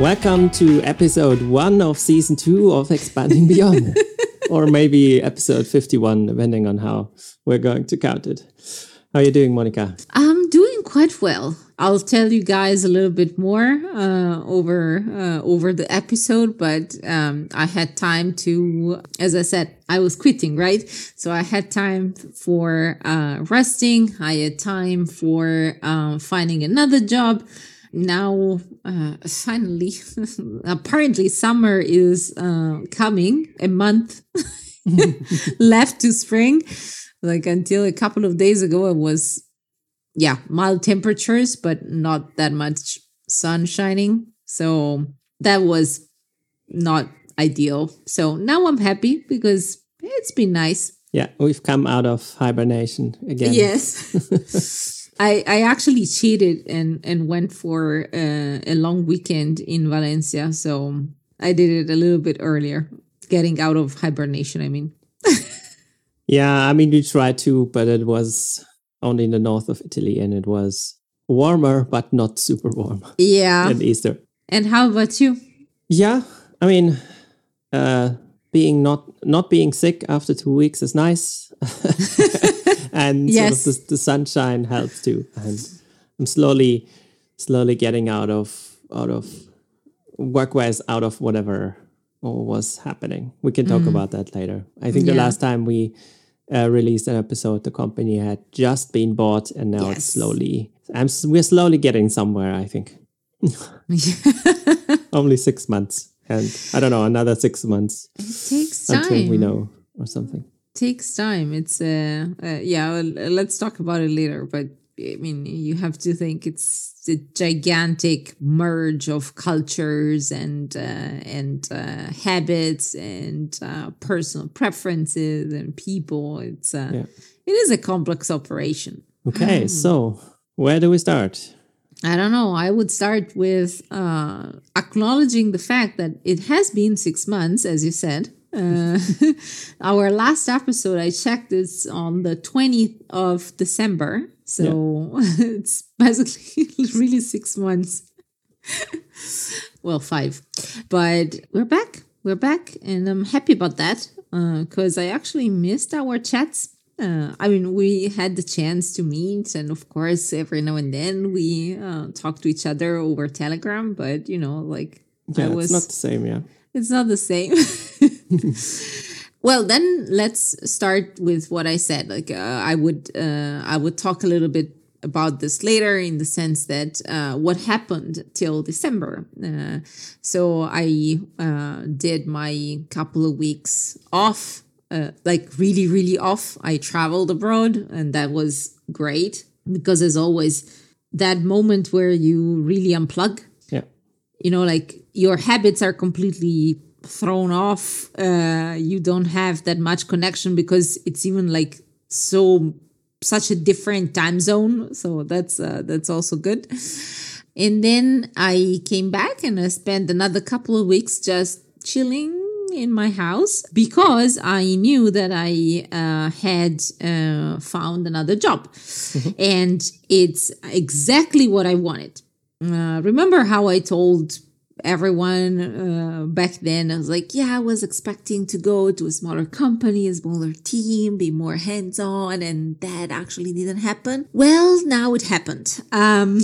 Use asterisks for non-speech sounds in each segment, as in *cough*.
Welcome to episode one of season two of Expanding Beyond, *laughs* or maybe episode 51, depending on how we're going to count it. How are you doing, Monica? I'm doing quite well. I'll tell you guys a little bit more uh, over uh, over the episode, but um, I had time to, as I said, I was quitting, right? So I had time for uh, resting. I had time for uh, finding another job. Now, uh, finally, *laughs* apparently, summer is uh, coming. A month *laughs* left to spring. Like until a couple of days ago, it was yeah, mild temperatures, but not that much sun shining. So that was not ideal. So now I'm happy because it's been nice. Yeah, we've come out of hibernation again. Yes. *laughs* I, I actually cheated and, and went for uh, a long weekend in Valencia. So I did it a little bit earlier, getting out of hibernation, I mean. *laughs* yeah, I mean, we tried to, but it was only in the north of Italy, and it was warmer, but not super warm. Yeah. At Easter. And how about you? Yeah, I mean, uh, being not not being sick after two weeks is nice, *laughs* and yes. sort of the, the sunshine helps too. And I'm slowly, slowly getting out of out of work-wise out of whatever was happening. We can talk mm. about that later. I think yeah. the last time we uh, released an episode, the company had just been bought, and now yes. it's slowly. I'm we're slowly getting somewhere. I think. *laughs* Only six months, and I don't know another six months. It takes time until we know or something. Takes time. It's uh, uh yeah. Well, let's talk about it later, but I mean, you have to think it's a gigantic merge of cultures and uh, and uh, habits and uh, personal preferences and people. It's uh, yeah. it is a complex operation. Okay, so where do we start? I don't know. I would start with uh, acknowledging the fact that it has been six months, as you said. Uh, *laughs* our last episode, I checked, is on the 20th of December. So yeah. *laughs* it's basically *laughs* really six months. well, five. But we're back. We're back. And I'm happy about that because uh, I actually missed our chats. Uh, I mean, we had the chance to meet, and of course, every now and then we uh, talk to each other over Telegram. But you know, like yeah, I was, it's not the same. Yeah, it's not the same. *laughs* well, then let's start with what I said. Like uh, I would, uh, I would talk a little bit about this later in the sense that uh, what happened till December. Uh, so I uh, did my couple of weeks off, uh, like really, really off. I traveled abroad, and that was great because there's always that moment where you really unplug. You know, like your habits are completely thrown off. Uh, you don't have that much connection because it's even like so such a different time zone. So that's uh, that's also good. And then I came back and I spent another couple of weeks just chilling in my house because I knew that I uh, had uh, found another job. Mm-hmm. And it's exactly what I wanted. Uh, remember how I told everyone uh, back then. I was like, yeah, I was expecting to go to a smaller company, a smaller team, be more hands on, and that actually didn't happen. Well, now it happened um,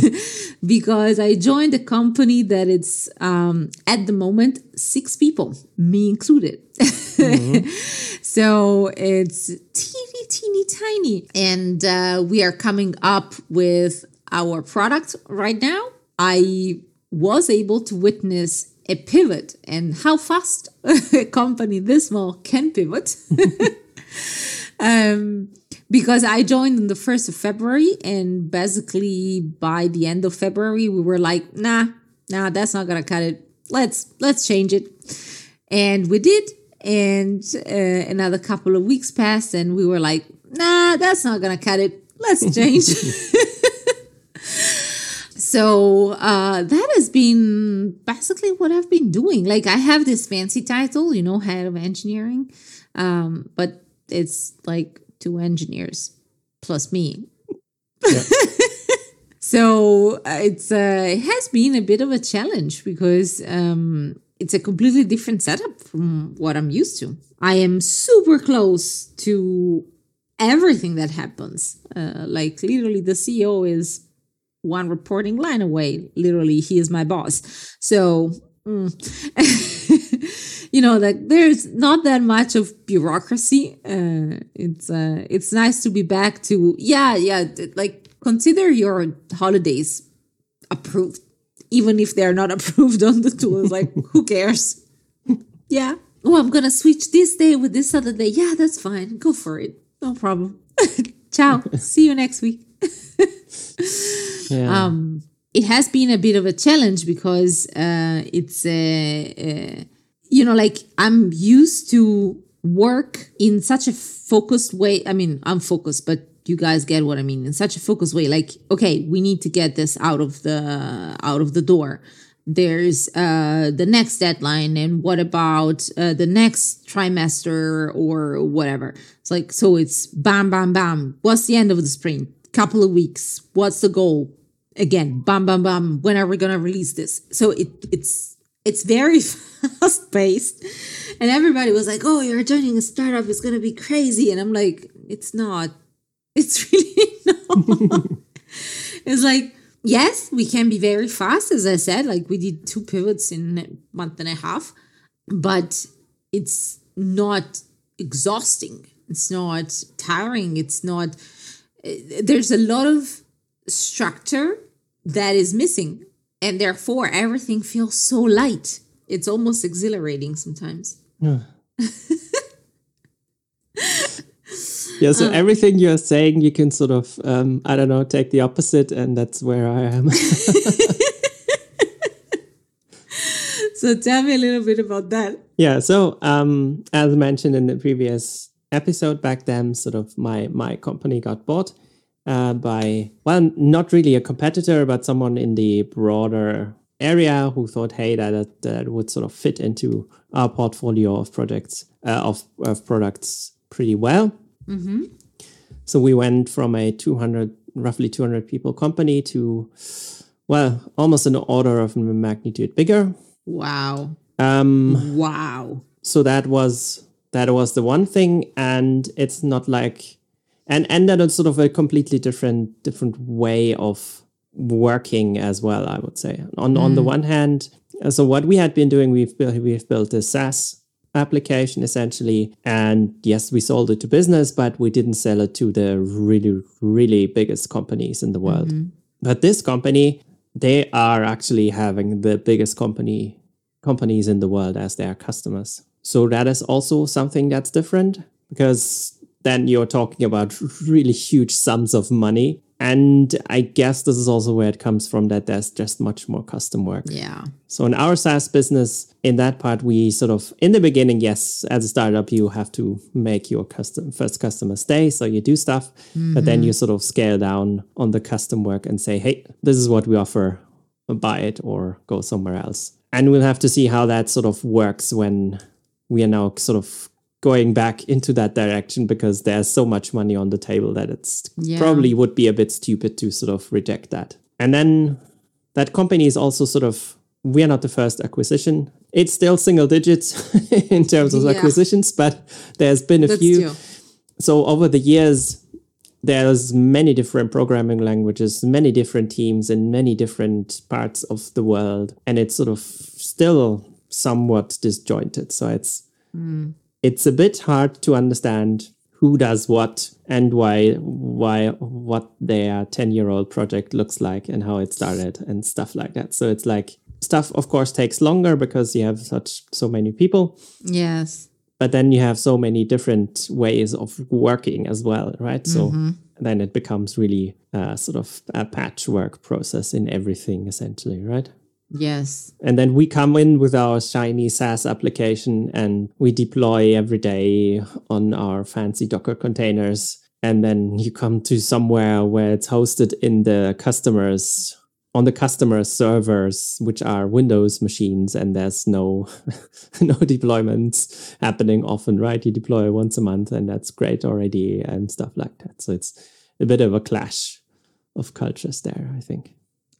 *laughs* because I joined a company that it's um, at the moment six people, me included. Mm-hmm. *laughs* so it's teeny, teeny, tiny. And uh, we are coming up with our product right now. I was able to witness a pivot and how fast *laughs* a company this small can pivot. *laughs* um, because I joined on the 1st of February, and basically by the end of February, we were like, nah, nah, that's not gonna cut it. Let's let's change it. And we did. And uh, another couple of weeks passed, and we were like, nah, that's not gonna cut it. Let's *laughs* change. *laughs* so uh, that has been basically what I've been doing. Like I have this fancy title, you know, head of engineering, um, but it's like two engineers plus me. Yeah. *laughs* So uh, it's uh, it has been a bit of a challenge because um, it's a completely different setup from what I'm used to. I am super close to everything that happens. Uh, like literally, the CEO is one reporting line away. Literally, he is my boss. So. Mm. *laughs* you know like there's not that much of bureaucracy. Uh, it's uh, it's nice to be back to yeah yeah like consider your holidays approved even if they're not *laughs* approved on the tools. Like who cares? *laughs* Yeah. Oh i'm gonna switch this day with this other day. Yeah that's fine. Go for it. No problem. Ciao. See you next week yeah. um it has been a bit of a challenge because uh it's a, you know like i'm used to work in such a focused way i mean i'm focused but you guys get what I mean in such a focused way. Like, okay, we need to get this out of the out of the door. There's uh, the next deadline, and what about uh, the next trimester or whatever? It's like so. It's bam, bam, bam. What's the end of the sprint? Couple of weeks. What's the goal? Again, bam, bam, bam. When are we gonna release this? So it it's it's very *laughs* fast paced, and everybody was like, "Oh, you're joining a startup. It's gonna be crazy," and I'm like, "It's not." It's *laughs* really not. *laughs* it's like, yes, we can be very fast, as I said. Like we did two pivots in a month and a half, but it's not exhausting. It's not tiring. It's not, there's a lot of structure that is missing. And therefore, everything feels so light. It's almost exhilarating sometimes. Yeah. *laughs* yeah so uh, everything you're saying you can sort of um, i don't know take the opposite and that's where i am *laughs* so tell me a little bit about that yeah so um, as mentioned in the previous episode back then sort of my my company got bought uh, by well not really a competitor but someone in the broader area who thought hey that that would sort of fit into our portfolio of projects uh, of, of products pretty well Mm-hmm. So we went from a 200, roughly 200 people company to, well, almost an order of magnitude bigger. Wow. Um, wow. So that was that was the one thing, and it's not like, and and then it's sort of a completely different different way of working as well. I would say on mm. on the mm. one hand, so what we had been doing, we've built we've built a SaaS application essentially. And yes, we sold it to business, but we didn't sell it to the really, really biggest companies in the world. Mm-hmm. But this company, they are actually having the biggest company companies in the world as their customers. So that is also something that's different because then you're talking about really huge sums of money and I guess this is also where it comes from that there's just much more custom work. Yeah. So in our SaaS business, in that part, we sort of in the beginning, yes, as a startup, you have to make your custom first customer stay. So you do stuff, mm-hmm. but then you sort of scale down on the custom work and say, hey, this is what we offer, buy it or go somewhere else. And we'll have to see how that sort of works when we are now sort of going back into that direction because there's so much money on the table that it's yeah. probably would be a bit stupid to sort of reject that. And then that company is also sort of we are not the first acquisition. It's still single digits *laughs* in terms of yeah. acquisitions, but there's been a That's few. True. So over the years, there's many different programming languages, many different teams in many different parts of the world, and it's sort of still somewhat disjointed. So it's mm it's a bit hard to understand who does what and why why what their 10 year old project looks like and how it started and stuff like that. So it's like stuff of course takes longer because you have such so many people. Yes. But then you have so many different ways of working as well right? So mm-hmm. then it becomes really a sort of a patchwork process in everything essentially right Yes. And then we come in with our shiny SaaS application and we deploy every day on our fancy Docker containers. And then you come to somewhere where it's hosted in the customers on the customer servers, which are Windows machines, and there's no *laughs* no deployments happening often, right? You deploy once a month, and that's great already, and stuff like that. So it's a bit of a clash of cultures there. I think.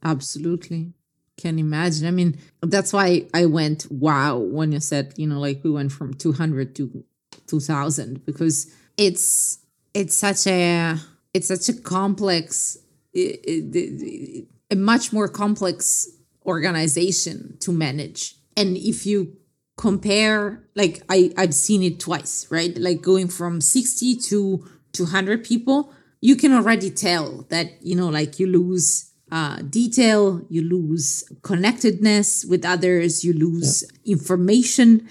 Absolutely. Can imagine. I mean, that's why I went wow when you said, you know, like we went from 200 to 2000 because it's it's such a it's such a complex a much more complex organization to manage. And if you compare like I I've seen it twice, right? Like going from 60 to 200 people, you can already tell that, you know, like you lose uh, detail, you lose connectedness with others, you lose information.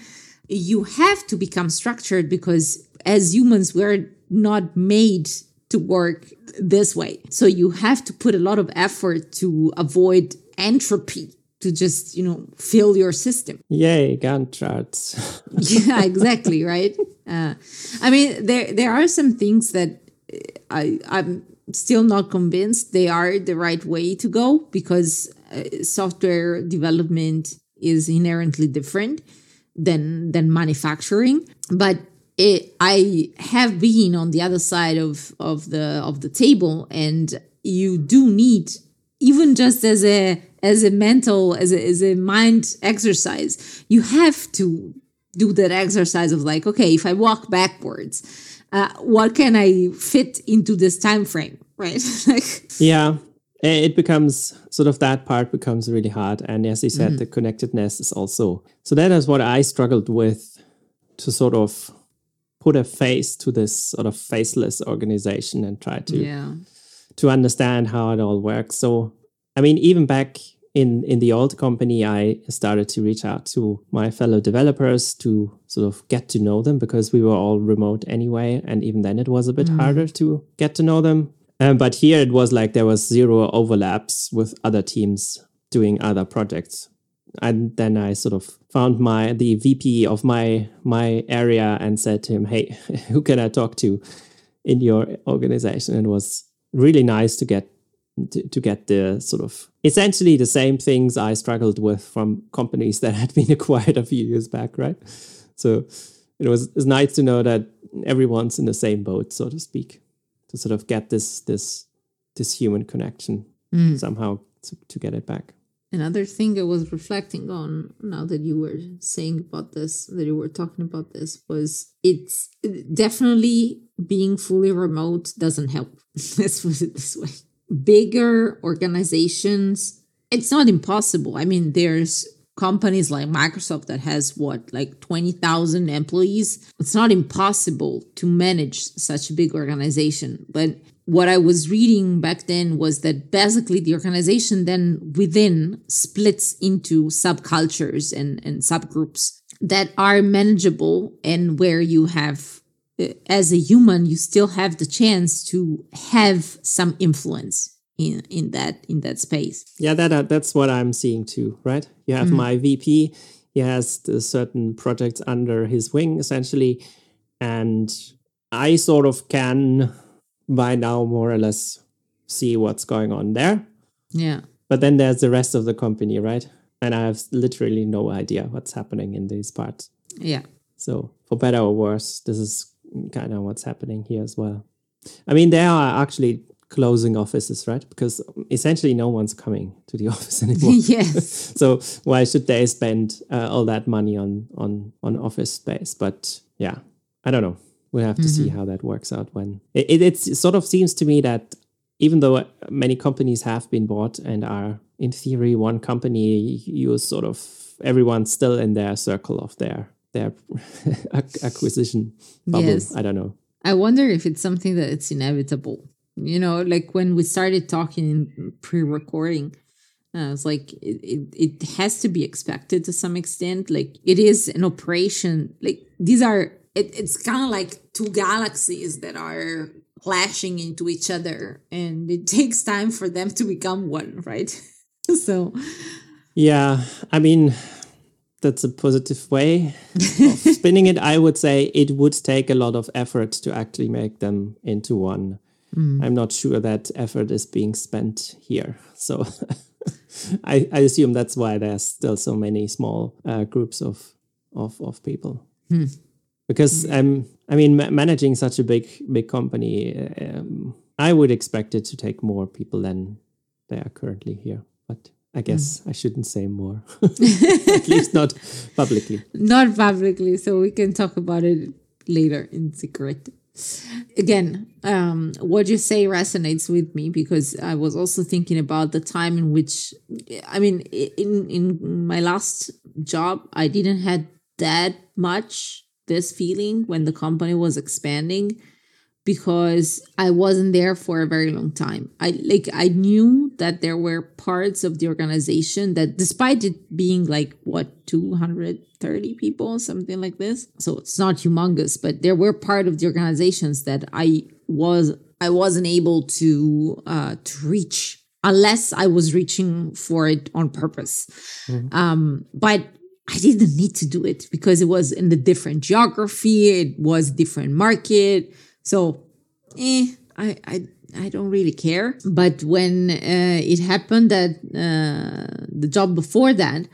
You have to become structured because as humans, we're not made to work this way. So you have to put a lot of effort to avoid entropy to just you know fill your system yay gantt charts *laughs* yeah exactly right *laughs* uh, i mean there there are some things that i i'm still not convinced they are the right way to go because uh, software development is inherently different than than manufacturing. But it, i have been on the other side of of the of the table and you do need even just as a as a mental as a, as a mind exercise you have to do that exercise of like okay if i walk backwards uh, what can I fit into this time frame, right? *laughs* like, yeah, it becomes sort of that part becomes really hard, and as you said, mm-hmm. the connectedness is also. So that is what I struggled with to sort of put a face to this sort of faceless organization and try to yeah. to understand how it all works. So I mean, even back in in the old company i started to reach out to my fellow developers to sort of get to know them because we were all remote anyway and even then it was a bit mm. harder to get to know them. Um, but here it was like there was zero overlaps with other teams doing other projects. And then i sort of found my the vp of my my area and said to him hey *laughs* who can i talk to in your organization? And it was really nice to get to, to get the sort of essentially the same things I struggled with from companies *laughs* that had been acquired a few years back, right? So it was it's nice to know that everyone's in the same boat, so to speak, to sort of get this this this human connection mm. somehow to, to get it back. Another thing I was reflecting on now that you were saying about this, that you were talking about this, was it's definitely being fully remote doesn't help. *laughs* Let's put it this way bigger organizations, it's not impossible. I mean, there's companies like Microsoft that has what, like 20,000 employees. It's not impossible to manage such a big organization. But what I was reading back then was that basically the organization then within splits into subcultures and, and subgroups that are manageable and where you have as a human you still have the chance to have some influence in in that in that space. Yeah that uh, that's what i'm seeing too right? You have mm. my vp he has certain projects under his wing essentially and i sort of can by now more or less see what's going on there. Yeah. But then there's the rest of the company right? And i have literally no idea what's happening in these parts. Yeah. So for better or worse this is kind of what's happening here as well. I mean, they are actually closing offices, right? Because essentially no one's coming to the *laughs* office anymore. *laughs* yes. *laughs* so why should they spend uh, all that money on on on office space? But yeah, I don't know. We'll have to mm-hmm. see how that works out when it, it, it sort of seems to me that even though many companies have been bought and are in theory one company, you sort of everyone's still in their circle of their their *laughs* acquisition bubble. Yes. I don't know. I wonder if it's something that it's inevitable. You know, like when we started talking in pre-recording, I was like, it, it, it has to be expected to some extent. Like it is an operation. Like these are, it, it's kind of like two galaxies that are clashing into each other, and it *laughs* takes time for them to become one, right? *laughs* so, yeah, I mean, that's a positive way *laughs* of spinning it. I would say it would take a lot of effort to actually make them into one. Mm. I'm not sure that effort is being spent here. So *laughs* I, I, assume that's why there's still so many small uh, groups of, of, of people. Mm. Because um, I mean, ma- managing such a big big company, um, I would expect it to take more people than they are currently here. But I guess I shouldn't say more, *laughs* *laughs* at least not publicly. Not publicly, so we can talk about it later in secret. Again, um, what you say resonates with me because I was also thinking about the time in which, I mean, in in my last job, I didn't had that much this feeling when the company was expanding because I wasn't there for a very long time. I like I knew that there were parts of the organization that despite it being like what 230 people something like this. So it's not humongous, but there were part of the organizations that I was I wasn't able to uh to reach unless I was reaching for it on purpose. Mm-hmm. Um but I didn't need to do it because it was in the different geography, it was different market so, eh, I, I, I don't really care. But when uh, it happened that uh, the job before that,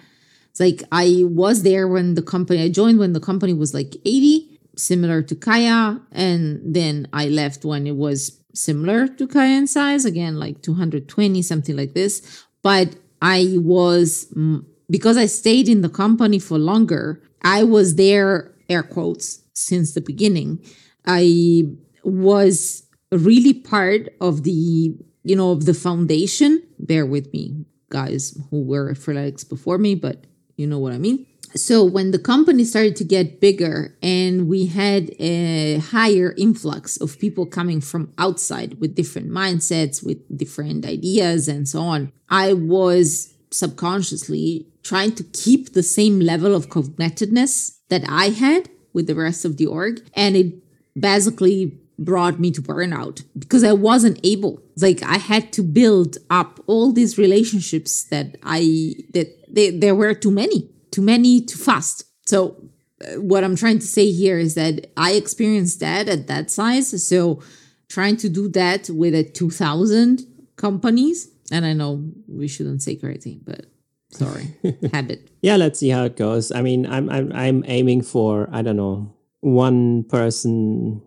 it's like I was there when the company, I joined when the company was like 80, similar to Kaya. And then I left when it was similar to Kaya in size, again, like 220, something like this. But I was, because I stayed in the company for longer, I was there, air quotes, since the beginning. I was really part of the, you know, of the foundation. Bear with me, guys who were Freeletics before me, but you know what I mean. So when the company started to get bigger and we had a higher influx of people coming from outside with different mindsets, with different ideas and so on, I was subconsciously trying to keep the same level of connectedness that I had with the rest of the org. And it basically brought me to burnout because I wasn't able. Like I had to build up all these relationships that I that they, there were too many, too many, too fast. So uh, what I'm trying to say here is that I experienced that at that size. So trying to do that with a 2000 companies, and I know we shouldn't say crazy, but sorry, *laughs* habit. Yeah, let's see how it goes. I mean, I'm I'm I'm aiming for I don't know one person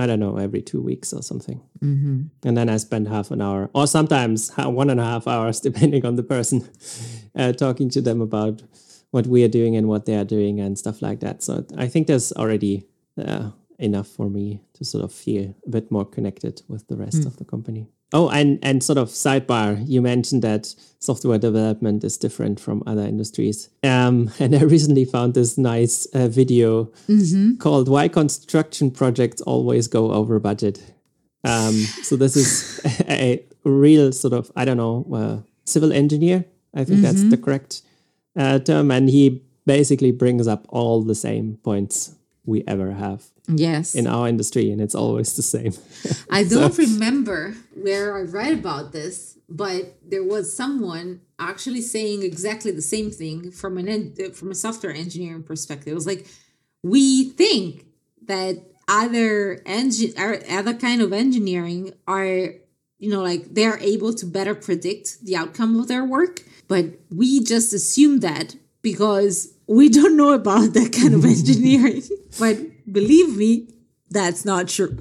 I don't know, every two weeks or something. Mm-hmm. And then I spend half an hour, or sometimes one and a half hours, *laughs* depending on the person, uh, talking to them about what we are doing and what they are doing and stuff like that. So I think there's already uh, enough for me to sort of feel a bit more connected with the rest mm. of the company. Oh, and and sort of sidebar, you mentioned that software development is different from other industries. Um, *laughs* and I recently found this nice uh, video mm-hmm. called "Why Construction Projects Always Go Over Budget." Um, so this is a, *laughs* a, real sort of I don't know uh, civil engineer. I think mm-hmm. that's the correct uh, term, and he basically brings up all the same points we ever have. Yes. In our industry, and it's always the same. *laughs* I don't *laughs* so. remember where I read about this, but there was someone actually saying exactly the same thing from an uh, from a software engineering perspective. It was like we think that other engine er, other kind of engineering are you know like they're able to better predict the outcome of their work but we just assume that because we don't know about that kind of engineering. *laughs* but believe me, that's not true.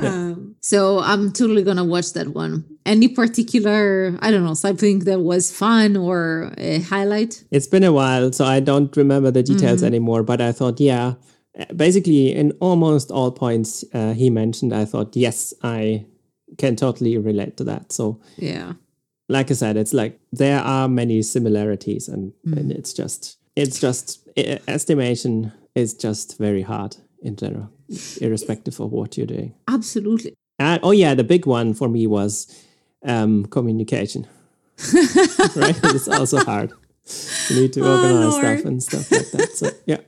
Yeah. Um, so I'm totally gonna watch that one. Any particular, I don't know, something that was fun or a highlight? It's been a while, so I don't remember the details mm-hmm. anymore. But I thought, yeah, basically in almost all points uh, he mentioned, I thought, yes, I can totally relate to that. So yeah, like I said, it's like there are many similarities, and, mm. and it's just it's just estimation is just very hard in general, irrespective of what you're doing. Absolutely. And, oh yeah, the big one for me was um, communication. *laughs* *laughs* right, it's also hard. You need to oh, organize oh, stuff and stuff like that. So yeah.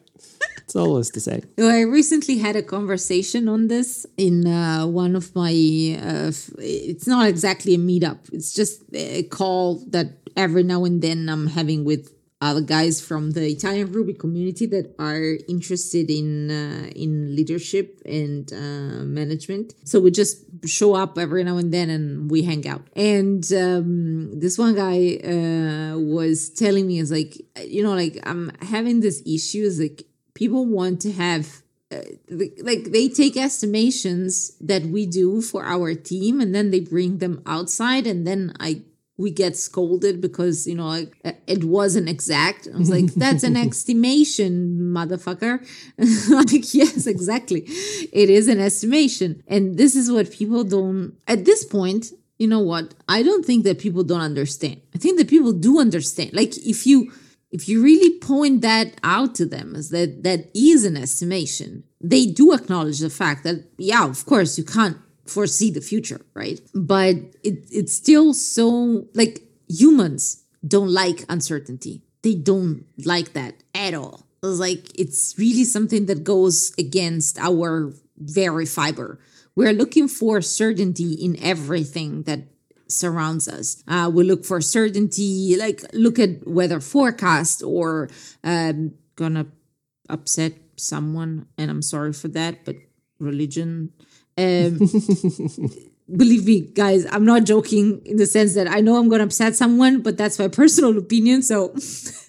It's always the same. I recently had a conversation on this in uh, one of my. Uh, it's not exactly a meetup. It's just a call that every now and then I'm having with other guys from the Italian Ruby community that are interested in uh, in leadership and uh, management. So we just show up every now and then and we hang out. And um, this one guy uh, was telling me, "Is like you know, like I'm having this issue. Is like people want to have uh, like they take estimations that we do for our team and then they bring them outside and then i we get scolded because you know like, uh, it wasn't exact. I was like that's an *laughs* estimation motherfucker. *laughs* Like yes exactly. It is an estimation. And this is what people don't at this point you know what? I don't think that people don't understand. I think that people do understand. Like if you if you really point that out to them as that that is an estimation they do acknowledge the fact that yeah of course you can't foresee the future right? But it, it's still so like humans don't like uncertainty. They don't like that at all. It's like it's really something that goes against our very fiber. We're looking for certainty in everything that surrounds us. Uh, we look for certainty, like look at weather forecast or um, gonna upset someone, and I'm sorry for that, but religion. Um, *laughs* believe me, guys, I'm not joking in the sense that I know I'm gonna upset someone, but that's my *laughs* personal opinion. So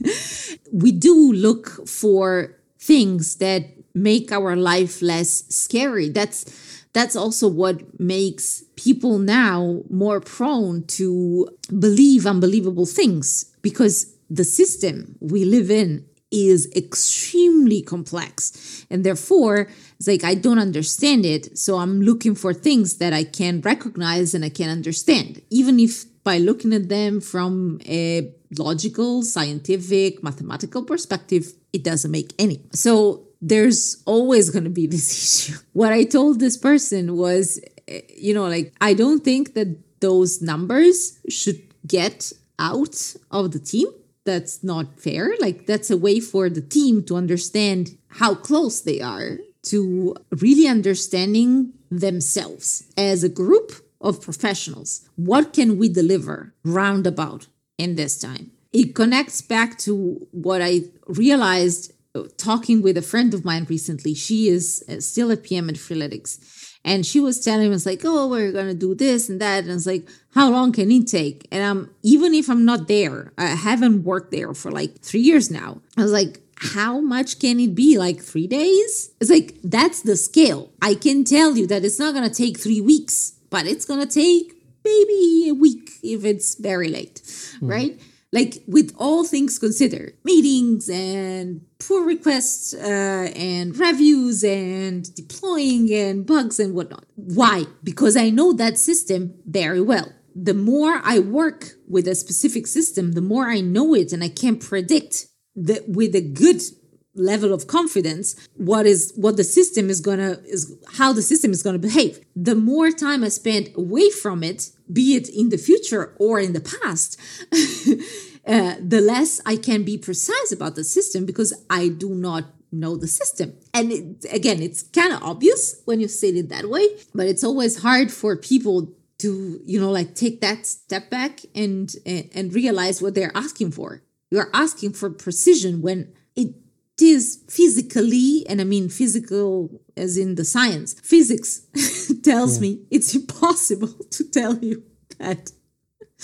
*laughs* we do look for things that make our life less scary. That's that's also what makes people now more prone to believe unbelievable things because the system we live in is extremely complex. And therefore it's like i don't understand it so i'm looking for things that i can recognize and i can understand. Even if by looking at them from a logical scientific mathematical perspective it doesn't make any. So there's always going to be this *laughs* issue. What I told this person was, eh, you know, like, I don't think that those numbers should get out of the team. That's not fair. Like, that's a way for the team to understand how close they are to really understanding themselves as a group of professionals. What can we deliver roundabout in this time? It connects back to what I realized talking with a friend of mine recently. She is uh, still a PM at Freeletics. And she was telling us like, oh, we're gonna do this and that. And it's like, how long can it take? And I'm even if I'm not there, I haven't worked there for like three years now. I was like, how much can it be? Like three days? It's like that's the scale. I can tell you that it's not gonna take three weeks, but it's gonna take maybe a week if it's very late, mm. right? Like with all things considered meetings and pull requests uh, and reviews and deploying and bugs and whatnot. Why? Because i know that system very well. The more i work with a specific system the more i know it and i can predict that with a good level of confidence what is what the system is gonna is how the system is gonna behave. The more time i spend away from it be it in the future or in the past *laughs* uh, the less i can be precise about the system because i do not know the system. And it, again it's kind of obvious when you say it that way but it's always hard for people to you know like take that step back and and, and realize what they're asking for. You're asking for precision when is physically, and I mean physical as in the science, physics *laughs* tells yeah. me it's impossible *laughs* to tell you that.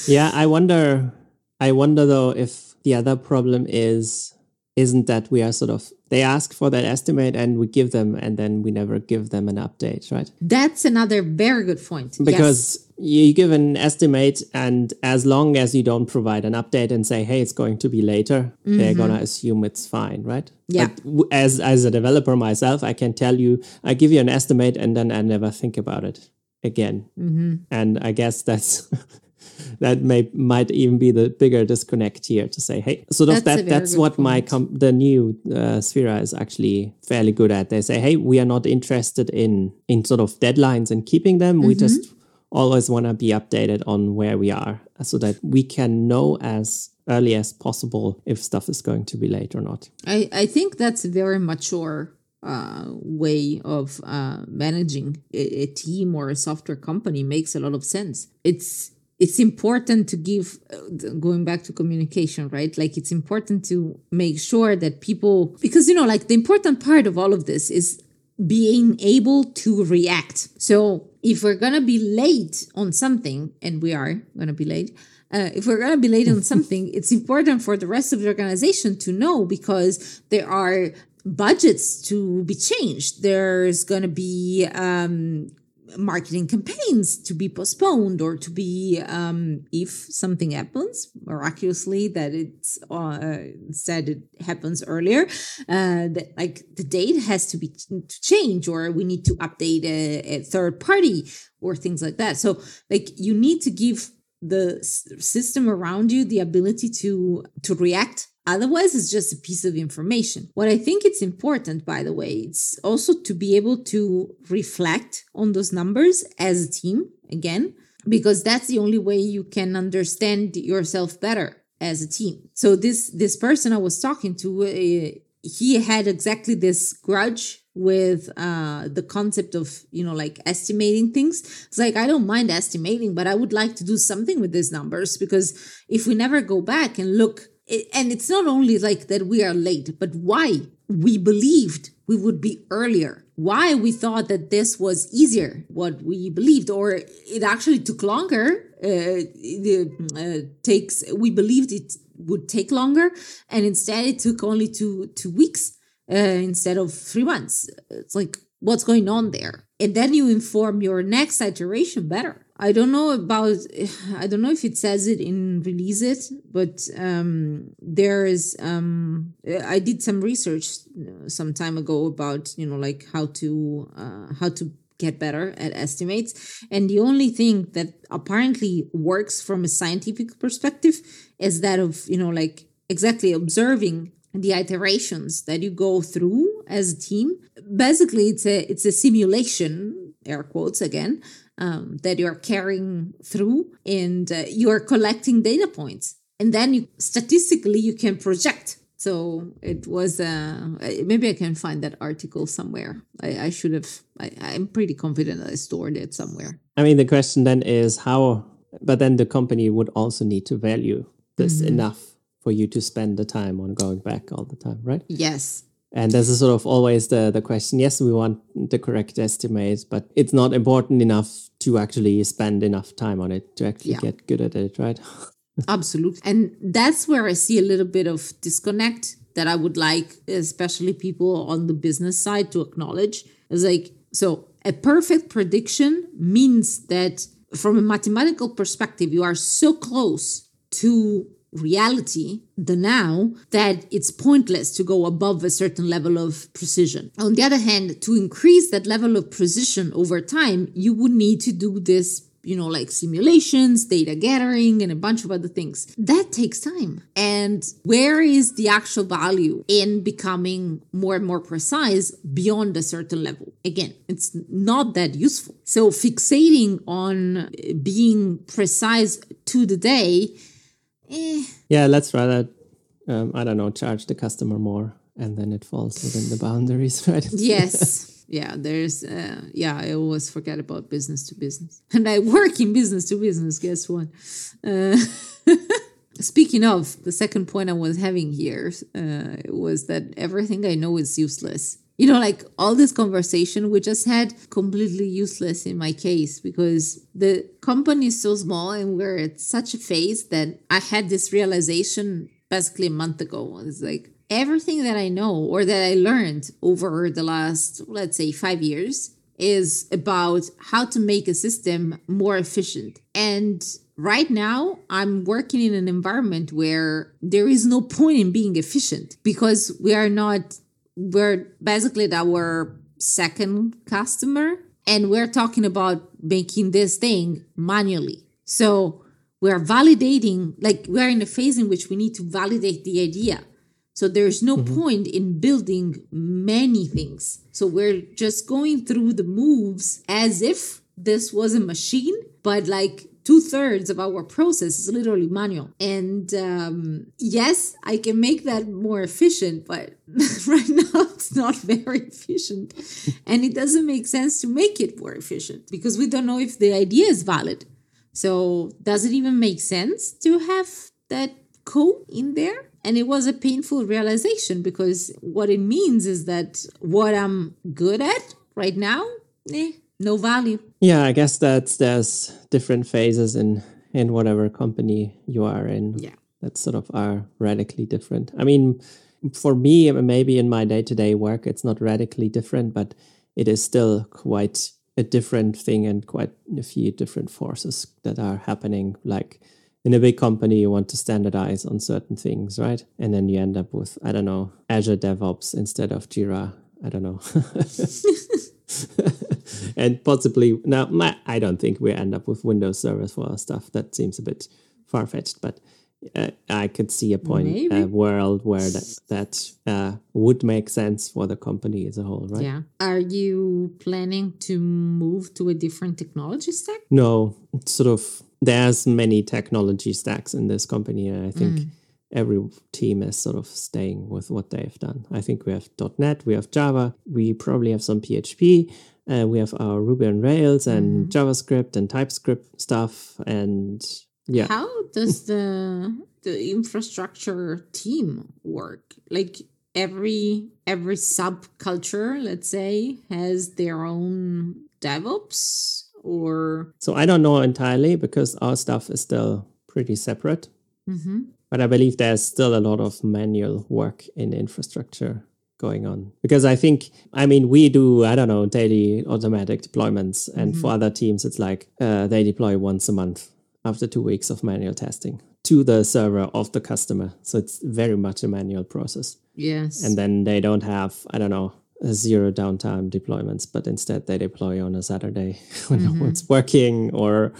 Yeah, I wonder. I wonder though if the other problem is isn't that we are sort of they ask for that estimate and we give them and then we never give them an update right that's another very good point because yes. You give an estimate and as long as you don't provide an update and say hey it's going to be later mm-hmm. they're gonna assume it's fine right yeah but as as a developer myself i can tell you i give you an estimate and then i never think about it again mm-hmm. and i guess that's *laughs* that may might even be the bigger disconnect here to say, hey, sort of that's that that's what point. my com- the new uh, Sphera is actually fairly good at. They say, hey, we are not interested in in sort of deadlines and keeping them. Mm-hmm. We just always want to be updated on where we are so that we can know as early as possible if stuff is going to be late or not. I, I think that's a very mature uh, way of uh, managing a, a, team or a software company makes a lot of sense. It's it's important to give uh, going back to communication right like it's important to make sure that people because you know like the important part of all of this is being able to react so if we're gonna be late on something and we are gonna be late uh, if we're gonna be late on *laughs* something it's important for the rest of the organization to know because there are budgets to be changed. There's going to be um, marketing campaigns to be postponed or to be um, if something happens miraculously that it's uh, said it happens earlier uh, that like the date has to be to change or we need to update a, a third party or things like that. So like you need to give the system around you the ability to to react Otherwise, it's just a piece of information. What I think it's important, by the way, it's also to be able to reflect on those numbers as a team again, because that's the only way you can understand yourself better as a team. So this this person I was talking to, uh, he had exactly this grudge with uh the concept of you know like estimating things it's like i don't mind estimating but i would like to do something with these numbers because if we never go back and look and it's not only like that we are late, but why we believed we would be earlier. Why we thought that this was easier, what we believed, or it actually took longer. Uh, it uh, takes we believed it would take longer, and instead it took only two two weeks uh, instead of three months. It's like what's going on there, and then you inform your next iteration better I don't know about *sighs* I don't know if it says it in release it, but um, there is um, I did some research uh, some time ago about you know like how to uh, how to get better at estimates. And the only thing that apparently works from a scientific perspective is that of you know like exactly observing the iterations that you go through as a team. Basically it's a it's a simulation air quotes again um, that you're carrying through and uh, you're collecting data points. And then you statistically you can project. So it was uh, maybe i can find that article somewhere. I, I should have I, i'm pretty confident that i stored it somewhere. I mean the question then is how but then the company would also need to value this mm-hmm. enough for you to spend the time on going back all the time right? Yes and this is sort of always the, the question. Yes, we want the correct estimates, but it's not important enough to actually spend enough time on it to actually yeah. get good at it, right? *laughs* Absolutely. And that's where I see a little bit of disconnect that I would like, especially people on the business side, to acknowledge. Is like, so a perfect prediction means that from a mathematical perspective, you are so close to reality, the now, that it's pointless to go above a certain level of precision. On the other hand, to increase that level of precision over time, you would need to do this you know, like simulations, data gathering, and a bunch of other things. That takes time. And where is the actual value in becoming more and more precise beyond a certain level? Again, it's not that useful. So fixating on uh, being precise to the day eh. Yeah, let's rather, um, I don't know, charge the customer more and then it falls within the boundaries, *laughs* right? yes. *laughs* yeah, there's, uh, yeah, I always forget about business to business. *laughs* And I work in business to business, guess what? Uh, speaking of, the second point I was having here uh, was that everything I know is useless you know like all this conversation we just had completely useless in my case because the company is so small and we're at such a phase that i had this realization basically a month ago. It's like everything that i know or that i learned over the last let's say five years is about how to make a system more efficient. And right now i'm working in an environment where there is no point in being efficient because we are not we're basically our second customer and we're talking about making this thing manually. So we're validating, like we're in a phase in which we need to validate the idea. So there's no mm-hmm. point in building many things. So we're just going through the moves as if this was a machine, but like two thirds of our process is literally manual. And um, yes, I can make that more efficient, but *laughs* right now it's not very efficient. and it doesn't make sense to make it more efficient because we don't know if the idea is valid. So, does it even make sense to have that code in there? And it was a painful realization because what it means is that what I'm good at right now, eh, no value. Yeah, I guess that's there's different phases in in whatever company you are in. Yeah, that sort of are radically different. I mean, for me, maybe in my day to day work, it's not radically different, but it is still quite a different thing and quite a few different forces that are happening. Like in a big company, you want to standardize on certain things, right? And then you end up with, I don't know, Azure DevOps instead of Jira. I don't know. *laughs* *laughs* *laughs* and possibly now I don't think we end up with Windows Server for our stuff. That seems a bit far fetched, but uh, I could see a point, a world where that that uh, would make sense for the company as a whole, right? Yeah. Are you planning to move to a different technology stack? No, sort of. There's many technology stacks in this company, and I think. Mm. Every team is sort of staying with what they've done. I think we have .NET, we have Java, we probably have some PHP, uh, we have our Ruby on Rails and mm. JavaScript and TypeScript stuff, and yeah. How does the the infrastructure team work? Like every every subculture, let's say, has their own DevOps or So I don't know entirely because our stuff is still pretty separate. Mm-hmm. But I believe there's still a lot of manual work in infrastructure going on because i think i mean we do i don't know daily automatic deployments and mm-hmm. for other teams it's like uh, they deploy once a month after two weeks of manual testing to the server of the customer. So it's very much a manual process. Yes. And then they don't have, I don't know, zero downtime deployments, but instead they deploy on a Saturday *laughs* when mm-hmm. no one's working or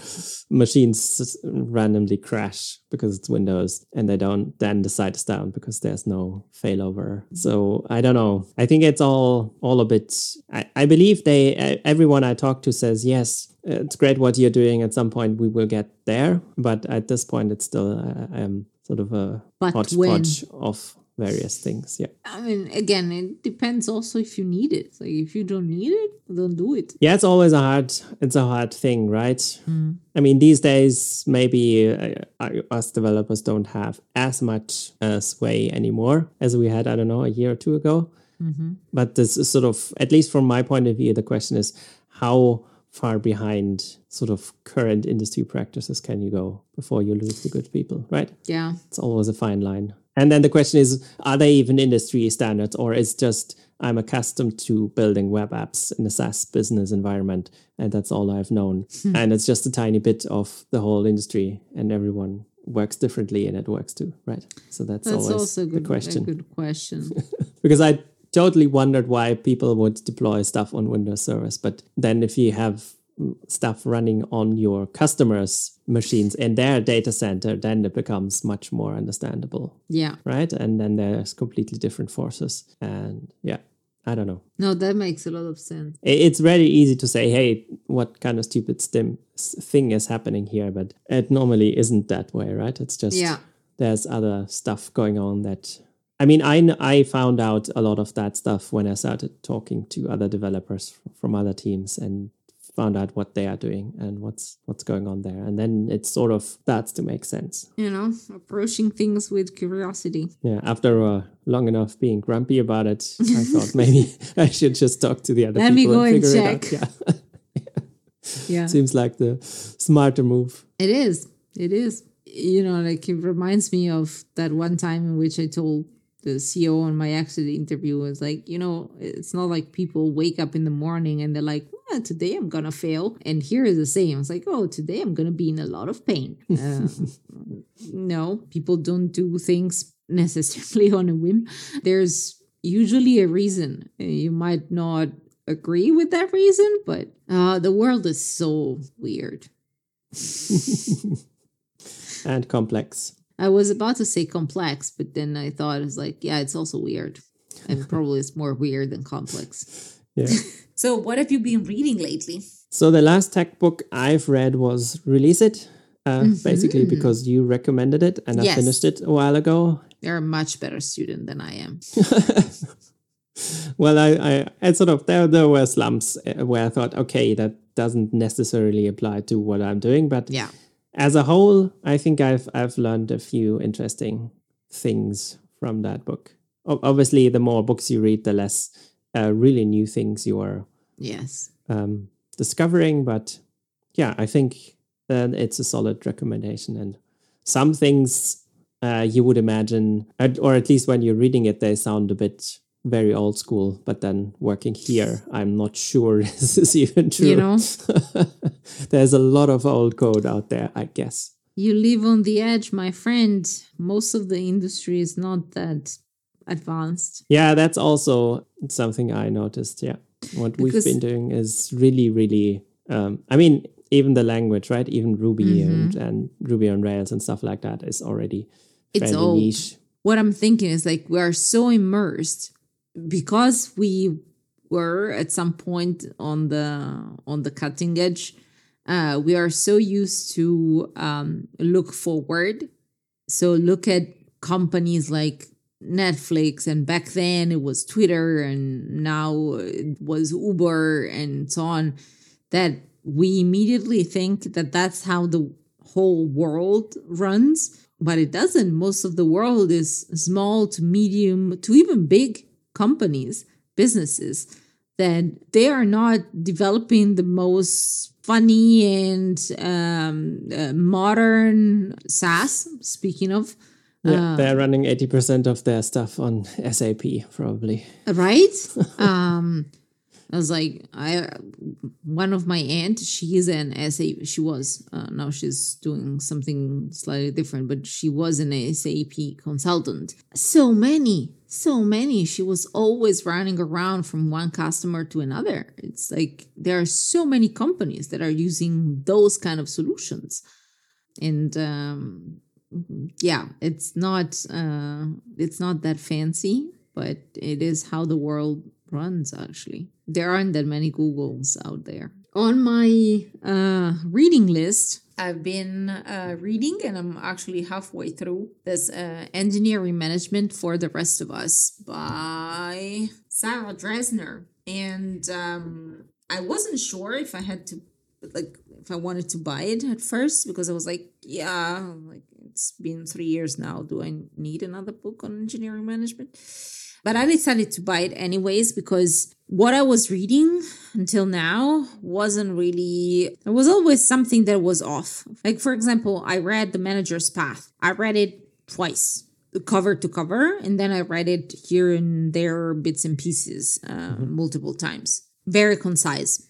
machines randomly crash because it's Windows and they don't then the site is down because there's no failover. So I don't know. I think it's all all a bit. I, I believe they everyone I talk to says yes. It's great what you're doing. At some point we will get there, but at this point it's still uh, um, sort of a but hodgepodge when? of various things. Yeah. I mean, again, it depends also if you need it. Like if you don't need it, don't do it. Yeah, it's always a hard, it's a hard thing, right? Mm. I mean, these days maybe uh, us developers don't have as much uh, sway anymore as we had, I don't know, a year or two ago. Mm-hmm. But this is sort of, at least from my point of view, the question is how far behind sort of current industry practices can you go before you lose the good people, right? Yeah. It's always a fine line. And then the question is, are they even industry standards or is just I'm accustomed to building web apps in a SaaS business environment and that's all I've known. Hmm. And it's just a tiny bit of the whole industry and everyone works differently and it works too, right? So that's, that's always also a good, question. A good question. *laughs* because I totally wondered why people would deploy stuff on Windows servers. But then if you have stuff running on your customers' machines in their data center, then it becomes much more understandable. Yeah. Right. And then there's completely different forces. And yeah, I don't know. No, that makes a lot of sense. It's very easy to say, hey, what kind of stupid stim thing is happening here? But it normally isn't that way, right? It's just yeah. there's other stuff going on that I mean, I, I found out a lot of that stuff when I started talking to other developers from other teams and found out what they are doing and what's what's going on there. And then it sort of starts to make sense. You know approaching things with curiosity. Yeah after uh, long enough being grumpy about it *laughs* i thought maybe *laughs* i should just talk to the other Let people and figure and it out. yeah. *laughs* Yeah. Seems like the smarter move. It is. It is. You know like it reminds me of that one time in which i told the CEO on my exit interview was like, you know, it's not like people wake up in the morning and they're like, well, today I'm gonna fail. And here is the same. It's like, oh, today I'm gonna be in a lot of pain. Uh, *laughs* no, people don't do things necessarily *laughs* on a whim. There's usually a reason. You might not agree with that reason, but uh, the world is so weird. *laughs* and complex. I was about to say complex, but then I thought it's like, yeah, it's also weird. And probably it's more weird than complex. Yeah. *laughs* so what have you been reading lately? So the last tech book I've read was Release It. Uh, mm-hmm. Basically, because you recommended it and yes. I finished it a while ago. You're a much better student than I am. *laughs* well, I, I, I sort of there there were slumps uh, where I thought, okay, that doesn't necessarily apply to what I'm doing, but yeah, as a whole, I think I've I've learned a few interesting things from that book. Obviously, the more books you read, the less uh, really new things you are yes um, discovering. But yeah, I think that it's a solid recommendation, and some things uh, you would imagine, or at least when you're reading it, they sound a bit very old school. But then working here, I'm not sure *laughs* this is even true. You know? *laughs* There's a lot of old code out there, I guess. You live on the edge, my friend. Most of the industry is not that advanced. Yeah, that's also something I noticed. Yeah. What we've been doing is really, really, um, I mean, even the language, right? Even Ruby Mm-hmm. and, and Ruby on Rails and stuff like that is already It's old. niche. What I'm thinking is like we are so immersed because we were at some point on the on the cutting edge. Uh, we are so used to um, look forward. So look at companies like Netflix, and back then it was Twitter, and now it was Uber, and so on. That we immediately think that that's how the whole world runs, but it doesn't. Most of the world is small to medium to even big companies, businesses that they are not developing the most funny and um, uh, modern SaaS. Speaking of, Yeah, they're running 80% of their stuff on SAP, probably. right? *laughs* um, I was like, I one of my aunt, she is an SAP. She was uh, now she's doing something slightly different, but she was an SAP consultant. So many, so many. She was always running around from one customer to another. It's like there are so many companies that are using those kind of solutions, and um, yeah, it's not uh, it's not that fancy, but it is how the world runs. Actually, there aren't that many Googles out there. On my uh, reading list, I've been uh, reading, and I'm actually halfway through this uh, engineering management for the rest of us by Sarah Drasner, and um, I wasn't sure if I had to like if I wanted to buy it at first because I was like, yeah, like it's been three years now. Do I need another book on engineering management? But I decided to buy it anyways because what I was reading until now wasn't really, there was always something that was off. Like, for example, I read The Manager's Path, I read it twice. Cover to cover, and then I read it here and there, bits and pieces, uh, multiple times. Very concise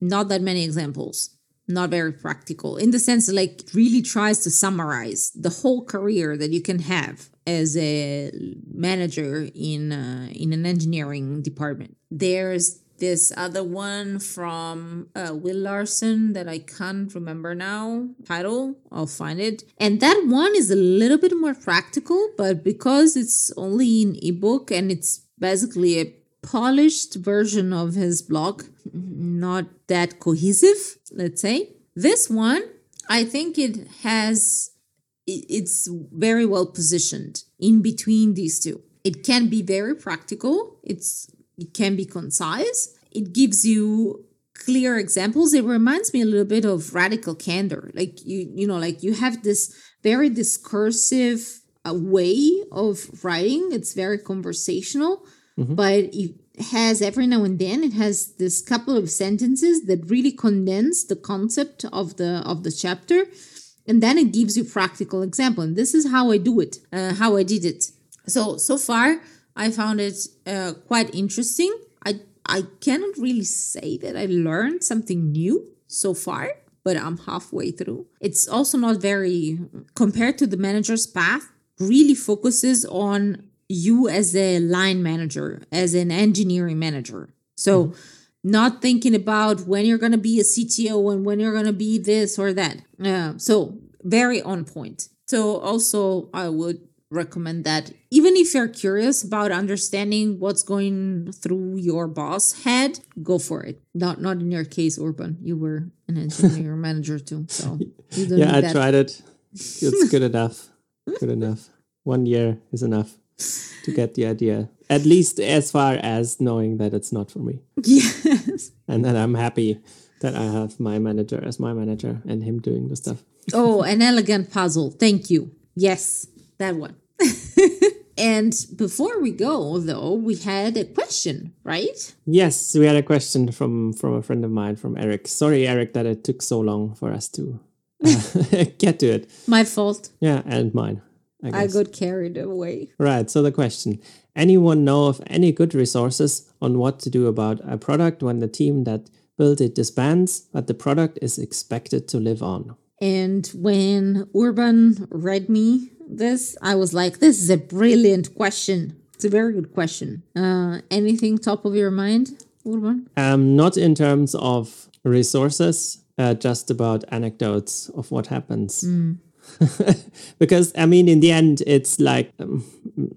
not that many examples not very practical in the sense like really tries to summarize the whole career that you can have as a manager in uh, in an engineering department there's this other one from uh, Will Larson that I can't remember now. Title, I'll find it. And that one is a little bit more practical, but because it's only in ebook and it's basically a polished version of his blog, not that cohesive, let's say. This one, I think it has, it's very well positioned in between these two. It can be very practical. It's it can be concise. It gives you clear examples. It reminds me a little bit of radical candor. Like you, you know, like you have this very discursive uh, way of writing. It's very conversational, but it has every now and then it has this couple of sentences that really condense the concept of the of the chapter. And then it gives you practical example. And this is how i do it uh, how i did it. So so far i found it uh, quite interesting. I i cannot really say that i learned something new so far but i'm halfway through. It's also not very compared to the manager's path really focuses on you as a line manager as an engineering manager so not thinking about when you're going to be a CTO and when you're going to be this or that. Uh, so very on point. So also I would recommend that even if you're curious about understanding what's going through your boss head, go for it. Not not in your case, Urban. You were an engineer *laughs* manager too, so Yeah, I that. tried it. It's good *laughs* enough. Good enough. One year is enough to get the idea. At least as far as knowing that it's not for me. Yes. And then I'm happy that I have my manager as my manager and him doing the stuff. Oh, an elegant puzzle. Thank you. Yes, that one. *laughs* and before we go, though, we had a question, right? Yes, we had a question from from a friend of mine, from Eric. Sorry, Eric, that it took so long for us to uh, *laughs* get to it. My fault. Yeah, and mine. I I got carried away. Right. So the question: Anyone know of any good resources on what to do about a product when the team that built it disbands, but the product is expected to live on? And when Urban read me this, I was like, this is a brilliant question. It's a very good question. Uh, anything top of your mind, Urban? Um, not in terms of resources, uh, just about anecdotes of what happens. *laughs* because I mean, in the end, it's like um,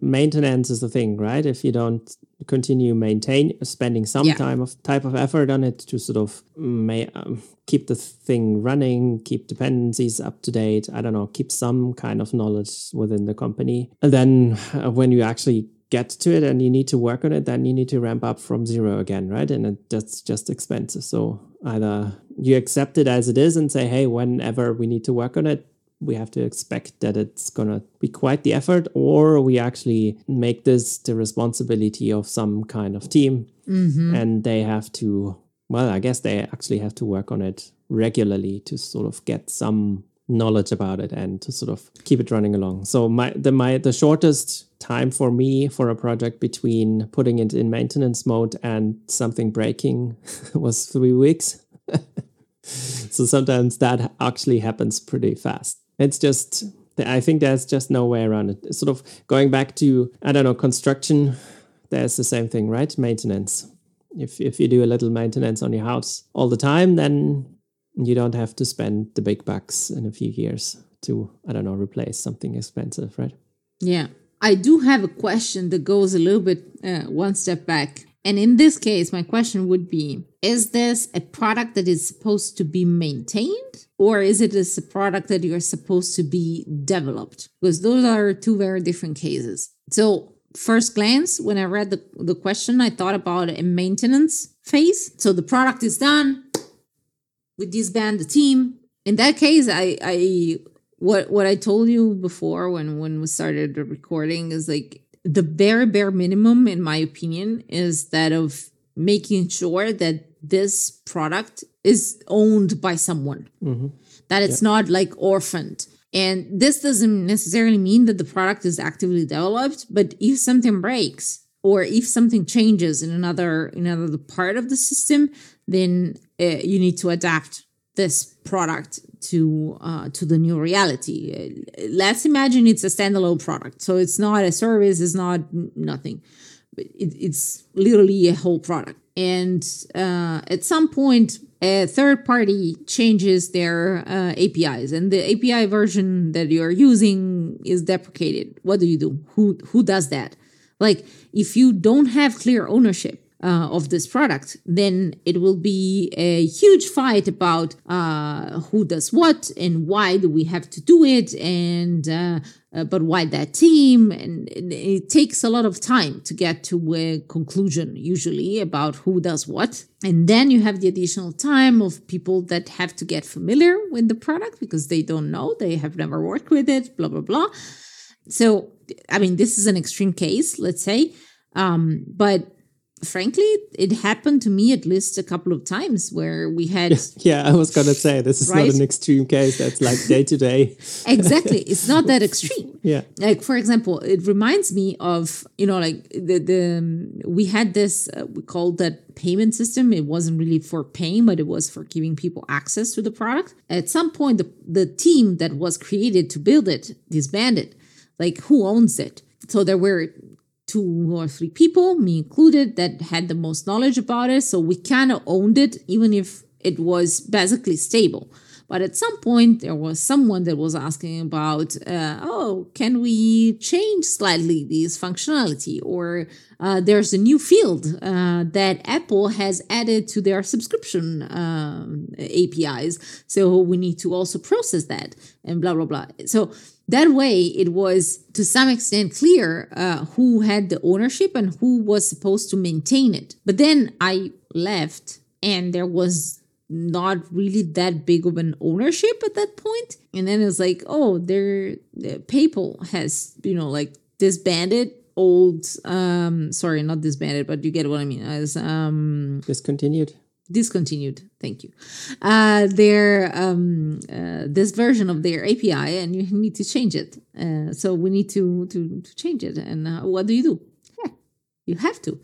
maintenance is the thing, right? If you don't continue maintain spending some Yeah. time of type of effort on it to sort of may um, keep the thing running, keep dependencies up to date. I don't know, keep some kind of knowledge within the company, and then uh, when you actually get to it and you need to work on it, then you need to ramp up from zero again, right? And it, that's just expensive. So either you accept it as it is and say, hey, whenever we need to work on it, we have to expect that it's going to be quite the effort, or we actually make this the responsibility of some kind of team mm-hmm. and they have to, well, I guess they actually have to work on it regularly to sort of get some knowledge about it and to sort of keep it running along. So my the my the shortest time for me for a project between putting it in maintenance mode and something breaking *laughs* was 3 weeks. *laughs* so sometimes that actually happens pretty fast. It's just I think there's just no way around it. Sort of going back to I don't know construction there's the same thing, right? Maintenance. If if you do a little maintenance on your house all the time, then you don't have to spend the big bucks in a few years to I don't know replace something expensive, right? Yeah. I do have a question that goes a little bit uh, one step back. And in this case, my question would be Is this a product that is supposed to be maintained? Or is it a product that you're supposed to be developed? Because those are two very different cases. So, first glance, when I read the, the question, I thought about a maintenance phase. So, the product is done, we disband the team. In that case, I, I what what I told you before when when we started the recording is like the bare bare minimum, in my opinion, is that of making sure that this product is owned by someone, that it's not like orphaned. And this doesn't necessarily mean that the product is actively developed, but if something breaks or if something changes in another in another part of the system, then uh, you need to adapt this product to uh, to the new reality. Uh, Let's imagine it's a standalone product, so it's not a service, it's not nothing. It, it's literally a whole product, and uh, at some point, a third party changes their uh, APIs, and the API version that you are using is deprecated. What do you do? Who who does that? Like, if you don't have clear ownership uh, of this product, then it will be a huge fight about uh, who does what and why do we have to do it, and uh, uh, but why that team, and, it takes a lot of time to get to a conclusion usually about who does what, and then you have the additional time of people that have to get familiar with the product because they don't know, they have never worked with it, blah blah blah. So, I mean, this is an extreme case, let's say. Um, but frankly, it happened to me at least a couple of times where we had *laughs* Yeah, I was gonna say this is Right? not an extreme case. That's like day to day. exactly, it's not that *laughs* extreme. Yeah. Like for example, it reminds me of you know like the the we had this uh, we called that payment system. It wasn't really for paying, but it was for giving people access to the product. At some point, the the team that was created to build it disbanded. Like who owns it? So there were two or three people, me included, that had the most knowledge about it. So we kind of owned it, even if it was basically stable. But at some point, there was someone that was asking about, uh, oh, can we change slightly this functionality? Or uh, there's a new field uh, that Apple has added to their subscription um, APIs. So we need to also process that and blah, blah, blah. So that way, it was to some extent clear uh, who had the ownership and who was supposed to maintain it. But then I left, and there was not really that big of an ownership at that point. And then it's like, oh, there, the PayPal has, you know, like disbanded old, um, sorry, not disbanded, but you get what I mean, as um, Discontinued. Discontinued. Thank you. Uh, their um, uh, this version of their api and you need to change it. Uh, so we need to, to to change it. And uh, what do you do? Yeah, you have to.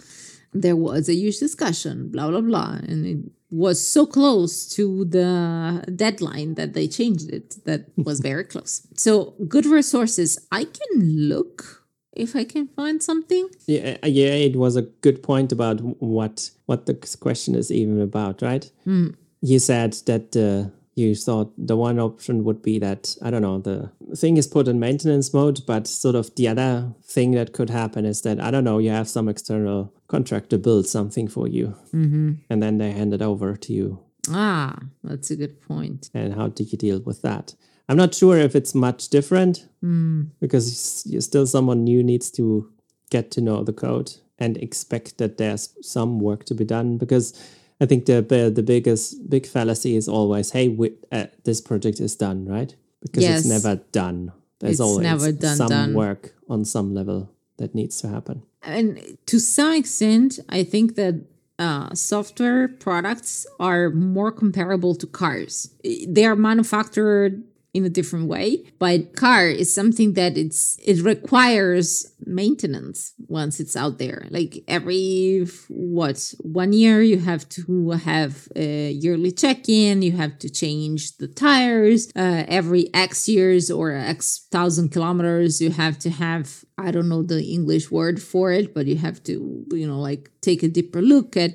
There was a huge discussion blah blah blah and it was so close to the deadline that they changed it that was very close. So good resources. I can look if I can find something. Yeah, uh, yeah, it was a good point about what what the question is even about, right? Mm. You said that uh, you thought the one option would be that I don't know the thing is put in maintenance mode, but sort of the other thing that could happen is that I don't know you have some external contractor build something for you, mm-hmm. and then they hand it over to you. Ah, that's a good point. And how do you deal with that? I'm not sure if it's much different mm. because you're still someone new needs to get to know the code and expect that there's some work to be done because I think the the biggest big fallacy is always hey we, uh, this project is done right because Yes. it's never done there's It's always never done, some done. work on some level that needs to happen and to some extent i think that uh, software products are more comparable to cars they are manufactured in a different way. But car is something that it's it requires maintenance once it's out there. Like every what one year you have to have a yearly check-in you have to change the tires. Uh, every x years or x thousand kilometers you have to have i don't know the english word for it but you have to you know like take a deeper look at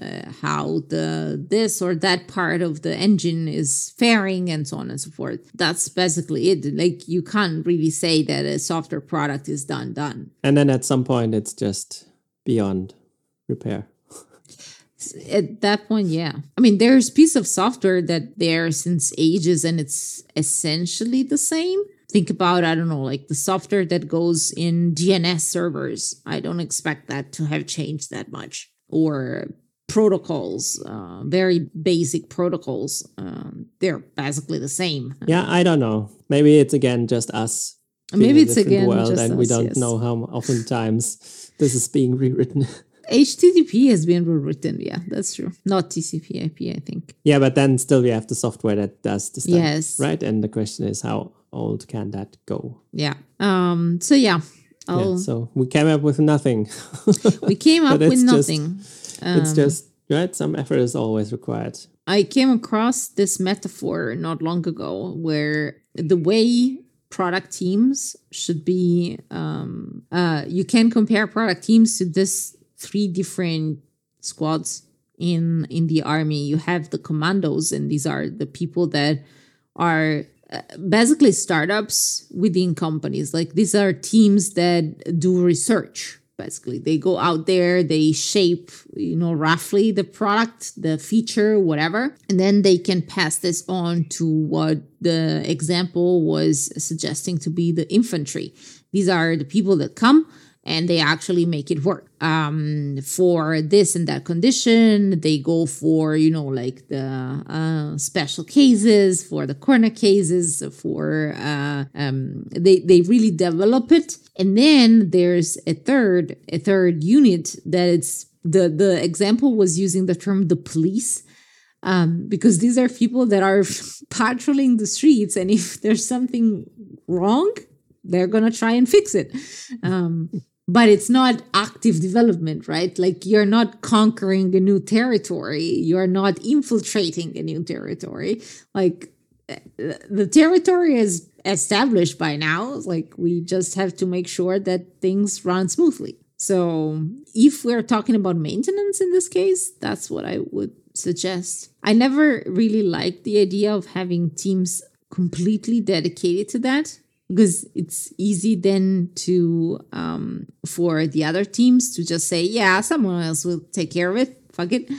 uh, how the this or that part of the engine is faring and so on and so forth. That's basically it. Like you can't really say that a software product is done done. And then at some point it's just beyond repair. *laughs* At that point yeah. I mean there's piece of software that there since ages and it's essentially the same. Think about i don't know like the software that goes in dns servers. I don't expect that to have changed that much. Or protocols uh, very basic protocols um, they're basically the same yeah i don't know maybe it's again just us maybe it's again world just and we don't yes. know how oftentimes this is being rewritten *laughs* http has been rewritten yeah that's true not tcp ip i think Yeah, but then still we have the software that does the stuff. Yes. Right? And the question is how old can that go? yeah um so yeah Yeah, so we came up with nothing. we came *laughs* up with nothing. just- nothing it's just right, some effort is always required. I came across this metaphor not long ago where the way product teams should be um, uh, you can compare product teams to this three different squads in in the army. You have the commandos and these are the people that are uh, basically startups within companies. Like these are teams that do research basically. They go out there they shape you know roughly the product the feature whatever and then they can pass this on to what the example was suggesting to be the infantry. These are the people that come and they actually make it work. Um for this and that condition they go for you know like the uh, special cases for the corner cases for uh, um they they really develop it. And then there's a third a third unit that it's the the example was using the term the police um, because these are people that are *laughs* patrolling the streets and if there's something wrong they're gonna try and fix it. Um, but it's not active development right? Like you're not conquering a new territory. You're not infiltrating a new territory. Like the territory is established by now. Like we just have to make sure that things run smoothly. So if we're talking about maintenance in this case that's what i would suggest. I never really liked the idea of having teams completely dedicated to that because it's easy then to um, for the other teams to just say yeah someone else will take care of it. Fuck it.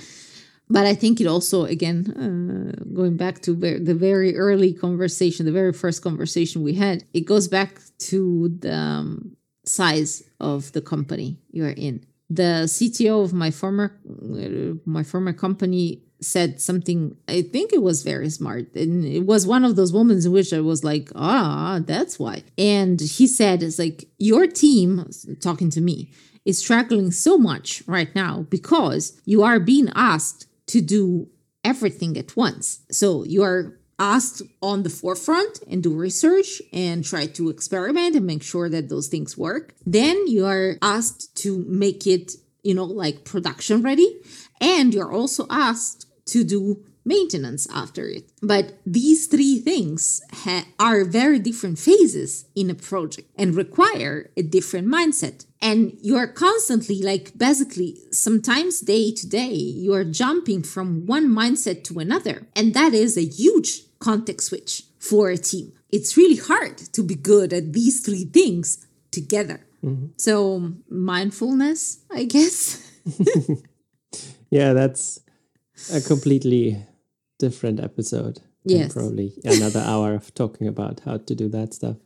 But i think it also again uh, going back to the very early conversation the very first conversation we had it goes back to the um, size of the company you're in. The cto of my former uh, my former company said something i think it was very smart and it was one of those moments in which i was like ah that's why and he said it's like your team talking to me is struggling so much right now because you are being asked to do everything at once. So you are asked on the forefront and do research and try to experiment and make sure that those things work. Then you are asked to make it, you know, like production ready. And you're also asked to do maintenance after it. But these three things ha- are very different phases in a project and require a different mindset. And you are constantly, like, basically, sometimes day to day, you are jumping from one mindset to another. And that is a huge context switch for a team. It's really hard to be good at these three things together. Mm-hmm. So, mindfulness, I guess. *laughs* Yeah, that's a completely different episode. Yes. Probably another *laughs* hour of talking about how to do that stuff.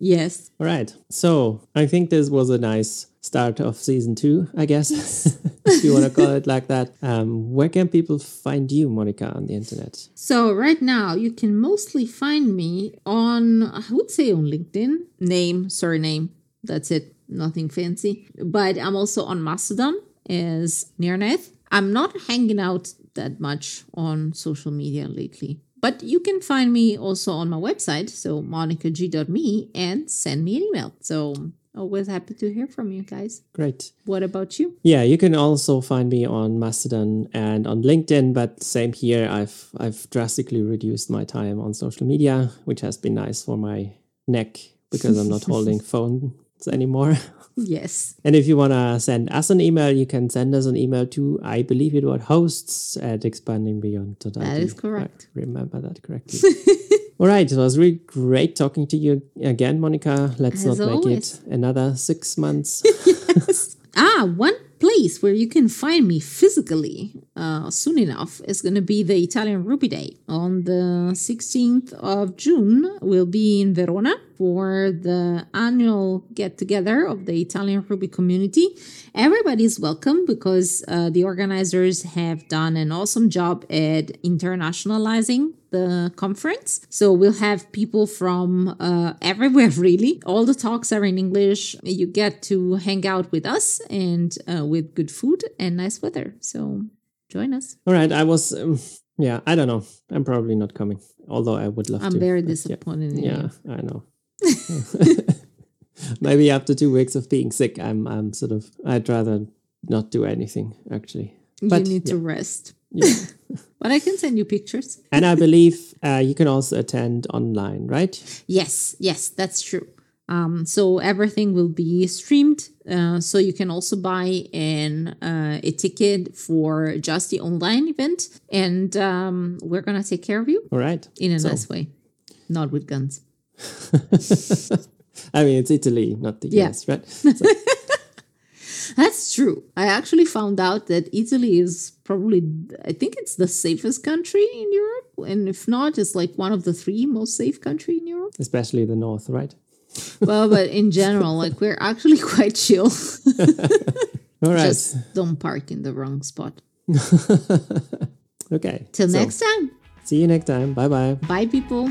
yes. All right. So I think this was a nice start of season two, I guess, *laughs* if you want to call it like that. Um, where can people find you, Monica, on the internet? So right now you can mostly find me on I would say on LinkedIn, name, surname, that's it, nothing fancy. But I'm also on Mastodon as Nirnaeth. I'm not hanging out that much on social media lately. But you can find me also on my website, so monicag.me, and send me an email. So always happy to hear from you guys. Great. What about you? Yeah, you can also find me on Mastodon and on LinkedIn, but same here. I've I've drastically reduced my time on social media, which has been nice for my neck because I'm not *laughs* holding phones anymore. *laughs* Yes. And if you want to send us an email, you can send us an email to, I believe it was hosts at expandingbeyond.it. That is correct. I remember that correctly. *laughs* All right. It was really great talking to you again, Monica. Let's As not make it another six months. *laughs* yes. Ah, one place where you can find me physically uh, soon enough is going to be the Italian Ruby Day. On the 16th of June, we'll be in Verona for the annual get together of the Italian Ruby community. Everybody's welcome because uh, the organizers have done an awesome job at internationalizing the conference. So we'll have people from uh, everywhere, *laughs* really. All the talks are in English. You get to hang out with us and uh, with good food and nice weather. So join us. All right. I was, um, yeah, I don't know. I'm probably not coming, although I would love to I'm to. very but yeah. disappointed in Yeah, you. I know. *laughs* *laughs* Maybe after two weeks of being sick, I'm I'm sort of I'd rather not do anything actually. But, you need to rest. Yeah. *laughs* But I can send you pictures. and I believe uh, you can also attend online, right? Yes, yes, that's true. Um, so everything will be streamed. Uh, so you can also buy an uh, a ticket for just the online event, and um, we're gonna take care of you All right. in a So- nice way, not with guns. *laughs* I mean, it's Italy, not the Yeah. US, right? *laughs* So, That's true. I actually found out that Italy is probably, I think it's the safest country in Europe, and if not, it's like one of the three most safe country in Europe. especially the north, right? Well, but in general, like we're actually *laughs* quite chill. *laughs* All right. Just don't park in the wrong spot. *laughs* okay. Till So, next time. See you next time. Bye bye. Bye, people.